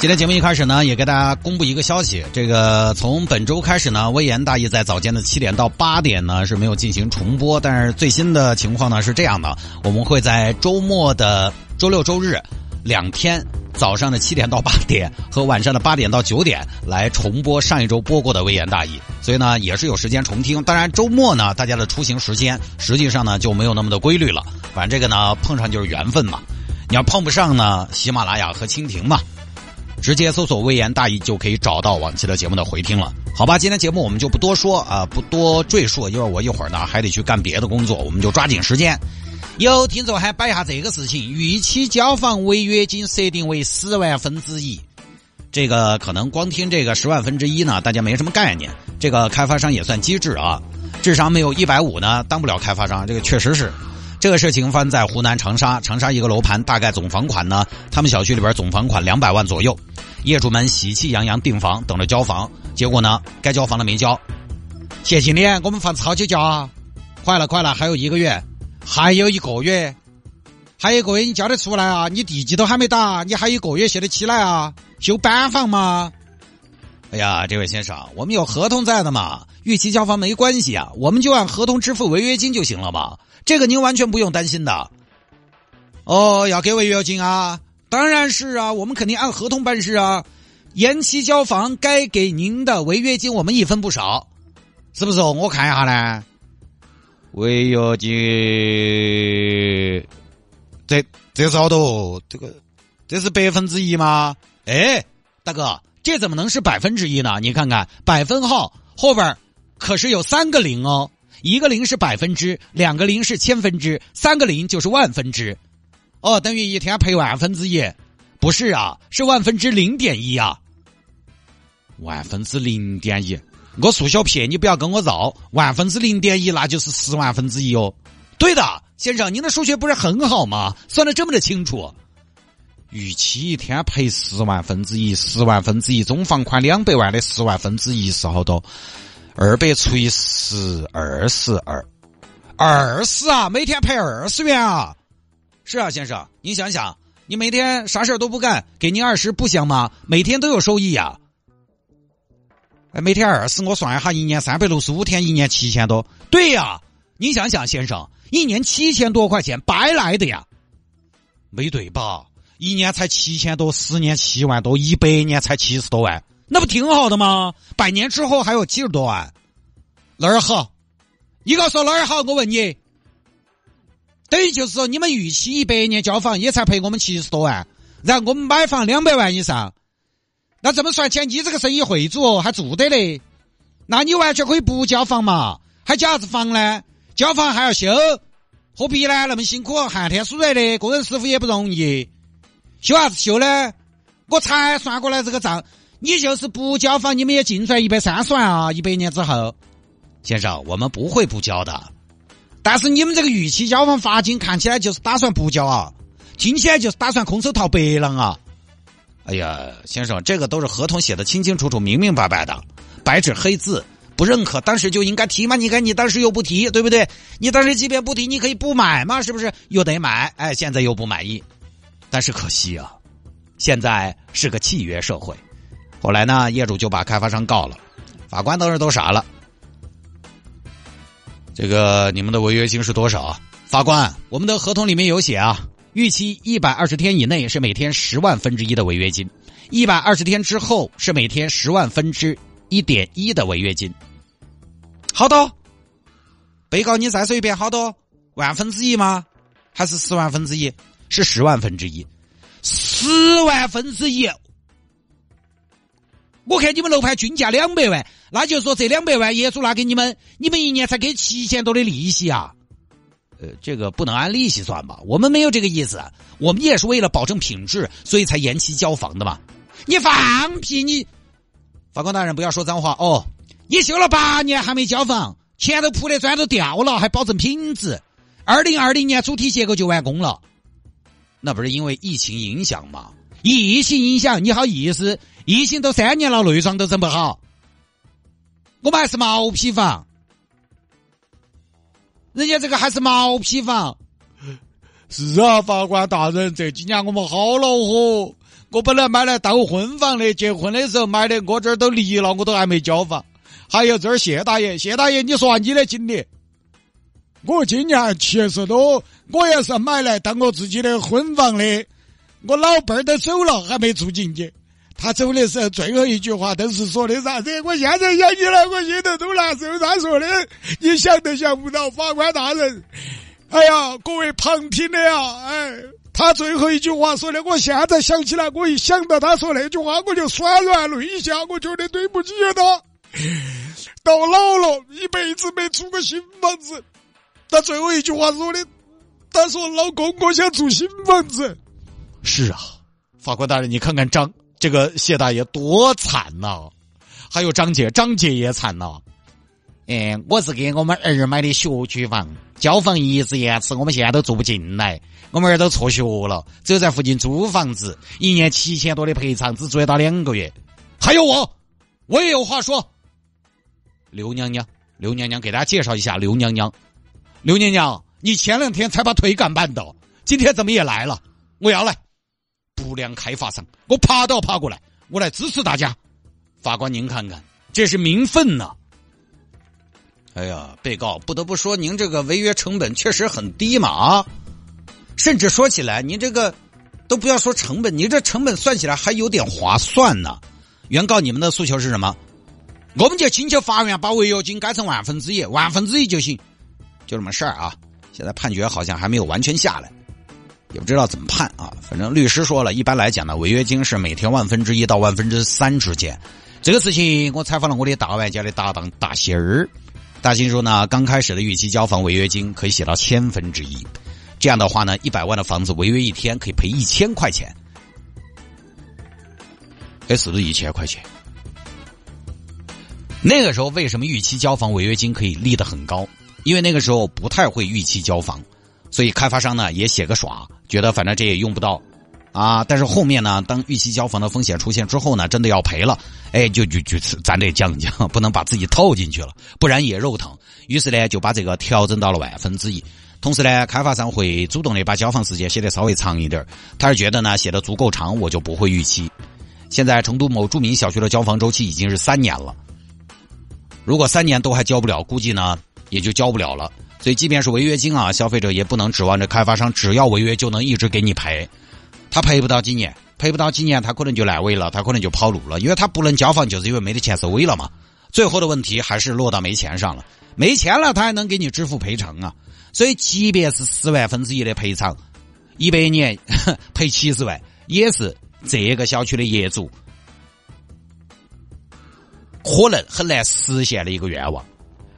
今天节目一开始呢，也给大家公布一个消息，这个从本周开始呢，微言大义在早间的七点到八点呢是没有进行重播，但是最新的情况呢是这样的，我们会在周末的周六周日两天早上的七点到八点和晚上的八点到九点来重播上一周播过的微言大义，所以呢也是有时间重听。当然周末呢，大家的出行时间实际上呢就没有那么的规律了，反正这个呢碰上就是缘分嘛，你要碰不上呢，喜马拉雅和蜻蜓嘛。直接搜索“微言大义”就可以找到往期的节目的回听了，好吧？今天节目我们就不多说啊，不多赘述，因为我一会儿呢还得去干别的工作，我们就抓紧时间。有听众还摆一下这个事情：逾期交房违约金设定为十万分之一，这个可能光听这个十万分之一呢，大家没什么概念。这个开发商也算机智啊，智商没有一百五呢，当不了开发商。这个确实是。这个事情发生在湖南长沙，长沙一个楼盘，大概总房款呢，他们小区里边总房款两百万左右，业主们喜气洋洋订房，等着交房，结果呢，该交房的没交。谢经理，我们房子好久交啊？快了，快了，还有一个月，还有一个月，还有一个月你交得出来啊？你地基都还没打，你还有一个月写得起来啊？修板房吗？哎呀，这位先生，我们有合同在的嘛，逾期交房没关系啊，我们就按合同支付违约金就行了嘛。这个您完全不用担心的。哦，要给违约金啊？当然是啊，我们肯定按合同办事啊。延期交房该给您的违约金我们一分不少，是不是？我看一下呢。违约金，这这是好多？这个这是百分之一吗？哎，大哥，这怎么能是百分之一呢？你看看百分号后边可是有三个零哦。一个零是百分之，两个零是千分之，三个零就是万分之，哦，等于一天赔万分之一，不是啊，是万分之零点一啊，万分之零点一，我数学撇，你不要跟我绕，万分之零点一那就是十万分之一哦，对的，先生，您的数学不是很好吗？算的这么的清楚，逾期一天赔十万分之一，十万分之一，总房款两百万的十万分之一是好多。二百除以十二十二，二十啊！每天赔二十元啊！是啊，先生，你想想，你每天啥事儿都不干，给您二十不香吗？每天都有收益呀！哎，每天二十，我算一下，一年三百六十五天，一年七千多。对呀，你想想，先生，一年七千多块钱白来的呀？没对吧？一年才七千多，十年七万多，一百年才七十多万。那不挺好的吗？百年之后还有七十多万，哪儿好？你告诉我哪儿好？我问你，等于就是说你们预期一百年交房也才赔我们七十多万，然后我们买房两百万以上，那这么算起，你这个生意会做还做得嘞？那你完全可以不交房嘛？还交啥子房呢？交房还要修，何必呢？那么辛苦，寒天暑热的，工人师傅也不容易，修啥子修呢？我才算过来这个账。你就是不交房，你们也净赚一百三十万啊！一百年之后，先生，我们不会不交的。但是你们这个逾期交房罚金看起来就是打算不交啊，听起来就是打算空手套白狼啊！哎呀，先生，这个都是合同写的清清楚楚、明明白白的，白纸黑字，不认可当时就应该提嘛？你看你当时又不提，对不对？你当时即便不提，你可以不买嘛？是不是？又得买，哎，现在又不满意，但是可惜啊，现在是个契约社会。后来呢，业主就把开发商告了，法官当时都傻了。这个你们的违约金是多少？法官，我们的合同里面有写啊，逾期一百二十天以内是每天十万分之一的违约金，一百二十天之后是每天十万分之一点一的违约金。好多？被告你再说一遍，好多？万分之一吗？还是十万分之一？是十万分之一，十万分之一。我看你们楼盘均价两百万，那就说这两百万业主拿给你们，你们一年才给七千多的利息啊？呃，这个不能按利息算吧？我们没有这个意思，我们也是为了保证品质，所以才延期交房的嘛。你放屁！你法官大人不要说脏话哦！你修了八年还没交房，前头铺的砖都掉了，还保证品质。二零二零年主体结构就完工了，那不是因为疫情影响吗？疫情影响你好意思？疫情都三年了，内装都整不好，我们还是毛坯房，人家这个还是毛坯房。是啊，法官大人，这几年我们好恼火。我本来买来当婚房的，结婚的时候买的，我这儿都离了，我都还没交房。还有这儿谢大爷，谢大爷，你说你的经历？我今年七十多，我也是买来当我自己的婚房的。我老伴儿都走了，还没住进去。他走的时候最后一句话都是说的啥子？我现在想起来，我心头都难受。他说的，你想都想不到，法官大人。哎呀，各位旁听的呀，哎，他最后一句话说的，我现在想起来，我一想到他说那句话，我就潸然泪下。我觉得对不起他，到老了一辈子没住过新房子。他最后一句话说的，他说：“老公，我想住新房子。”是啊，法官大人，你看看张这个谢大爷多惨呐！还有张姐，张姐也惨呐。哎，我是给我们儿买的学区房，交房一直延迟，我们现在都住不进来。我们儿都辍学了，只有在附近租房子，一年七千多的赔偿，只住得到两个月。还有我，我也有话说。刘娘娘，刘娘娘，给大家介绍一下刘娘娘。刘娘娘，你前两天才把腿赶绊倒，今天怎么也来了？我要来。不良开发商，我爬都要爬过来，我来支持大家。法官，您看看，这是民愤呐！哎呀，被告不得不说，您这个违约成本确实很低嘛啊！甚至说起来，您这个都不要说成本，您这成本算起来还有点划算呢。原告你们的诉求是什么？我们就请求法院把违约金改成万分之一，万分之一就行，就这么事儿啊！现在判决好像还没有完全下来。也不知道怎么判啊，反正律师说了一般来讲呢，违约金是每天万分之一到万分之三之间。这个事情我采访了我的大玩家的搭档大新儿，大新说呢，刚开始的逾期交房违约金可以写到千分之一，这样的话呢，一百万的房子违约一天可以赔一千块钱。哎，是不是一千块钱？那个时候为什么逾期交房违约金可以立得很高？因为那个时候不太会逾期交房。所以开发商呢也写个爽，觉得反正这也用不到，啊！但是后面呢，当预期交房的风险出现之后呢，真的要赔了，哎，就就就咱得讲讲，不能把自己套进去了，不然也肉疼。于是呢，就把这个调整到了万分之一。同时呢，开发商会主动的把交房时间写得稍微长一点他是觉得呢，写的足够长，我就不会逾期。现在成都某著名小区的交房周期已经是三年了，如果三年都还交不了，估计呢也就交不了了。所以，即便是违约金啊，消费者也不能指望着开发商只要违约就能一直给你赔，他赔不到几年，赔不到几年，他可能就烂尾了，他可能就跑路了，因为他不能交房，就是因为没得钱收尾了嘛。最后的问题还是落到没钱上了，没钱了，他还能给你支付赔偿啊。所以，即便是十万分之一的赔偿，一百年 赔七十万，也是这个小区的业主可能很难实现的一个愿望。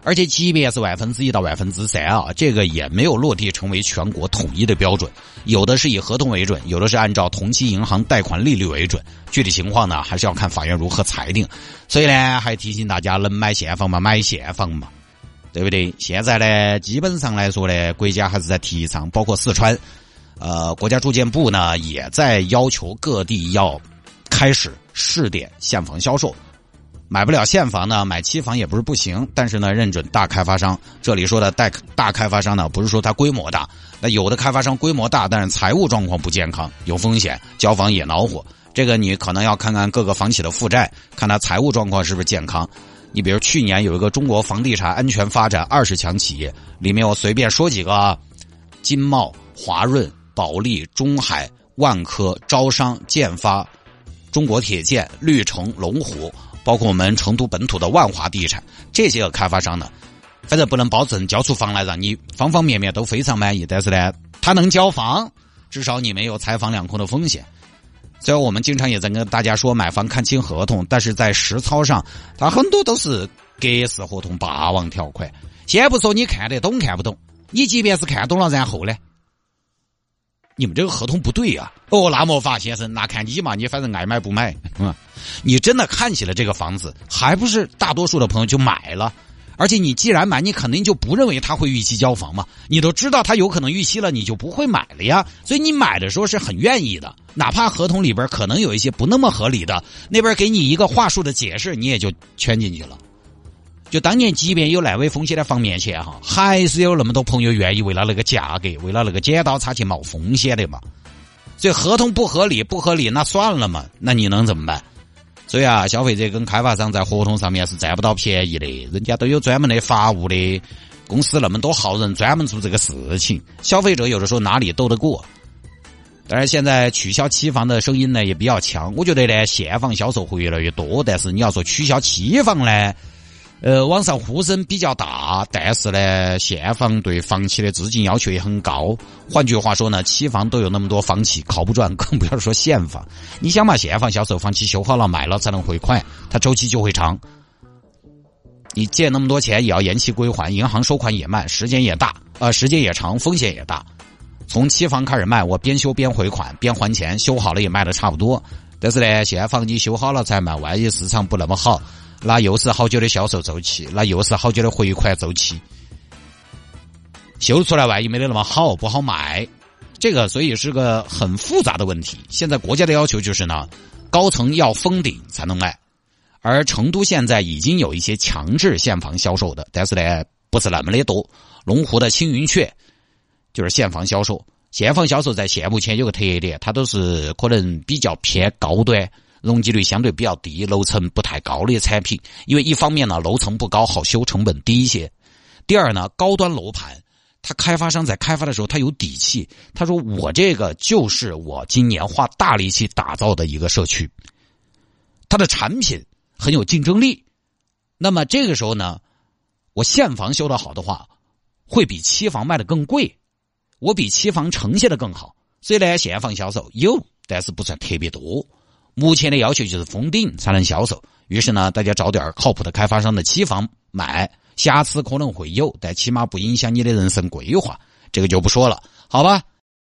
而且，即便是万分之一到万分之三啊，这个也没有落地成为全国统一的标准。有的是以合同为准，有的是按照同期银行贷款利率为准。具体情况呢，还是要看法院如何裁定。所以呢，还提醒大家，能买现房嘛，买现房嘛，对不对？现在呢，基本上来说呢，国家还是在提倡，包括四川，呃，国家住建部呢，也在要求各地要开始试点现房销售。买不了现房呢，买期房也不是不行，但是呢，认准大开发商。这里说的大大开发商呢，不是说它规模大，那有的开发商规模大，但是财务状况不健康，有风险，交房也恼火。这个你可能要看看各个房企的负债，看他财务状况是不是健康。你比如去年有一个中国房地产安全发展二十强企业，里面我随便说几个：金茂、华润、保利、中海、万科、招商、建发、中国铁建、绿城、龙湖。包括我们成都本土的万华地产这些个开发商呢，反正不能保证交出房来让你方方面面都非常满意，但是呢，他能交房，至少你没有财房两空的风险。虽然我们经常也在跟大家说买房看清合同，但是在实操上，它很多都是格式合同、霸王条款。先不说你看得懂看不懂，你即便是看懂了，然后呢？你们这个合同不对呀。哦，那莫法先生，那看你嘛，你反正爱买不买，嗯，你真的看起了这个房子，还不是大多数的朋友就买了。而且你既然买，你肯定就不认为他会逾期交房嘛？你都知道他有可能逾期了，你就不会买了呀。所以你买的时候是很愿意的，哪怕合同里边可能有一些不那么合理的，那边给你一个话术的解释，你也就圈进去了。就当年，即便有烂尾风险的房面前哈，还是有那么多朋友愿意为了那个价格，为了那个剪刀差去冒风险的嘛。所以合同不合理，不合理那算了嘛，那你能怎么办？所以啊，消费者跟开发商在合同上面是占不到便宜的，人家都有专门的法务的公司，那么多号人专门做这个事情。消费者有的时候哪里斗得过？当然，现在取消期房的声音呢也比较强。我觉得呢，现房销售会越来越多，但是你要说取消期房呢？呃，网上呼声比较大，但是呢，现房对房企的资金要求也很高。换句话说呢，期房都有那么多房企靠不转，更不要说现房。你想嘛，现房销售，房企修好了卖了才能回款，它周期就会长。你借那么多钱也要延期归还，银行收款也慢，时间也大，呃，时间也长，风险也大。从期房开始卖，我边修边回款边还钱，修好了也卖的差不多。但是呢，现房你修好了才卖，万一市场不那么好。那又是好久的销售周期，那又是好久的回款周期。修出来万一没得那么好，不好卖，这个所以是个很复杂的问题。现在国家的要求就是呢，高层要封顶才能卖，而成都现在已经有一些强制现房销售的，但是呢不是那么的多。龙湖的青云雀就是现房销售，现房销售在现目前有个特点，它都是可能比较偏高端。容积率相对比较低、楼层不太高的产品，因为一方面呢楼层不高好修，成本低一些；第二呢高端楼盘，它开发商在开发的时候他有底气，他说我这个就是我今年花大力气打造的一个社区，它的产品很有竞争力。那么这个时候呢，我现房修的好的话，会比期房卖的更贵，我比期房呈现的更好，所以呢现房销售有，但是不算特别多。目前的要求就是封顶才能销售，于是呢，大家找点靠谱的开发商的期房买，瑕疵可能会有，但起码不影响你的人生规划，这个就不说了，好吧？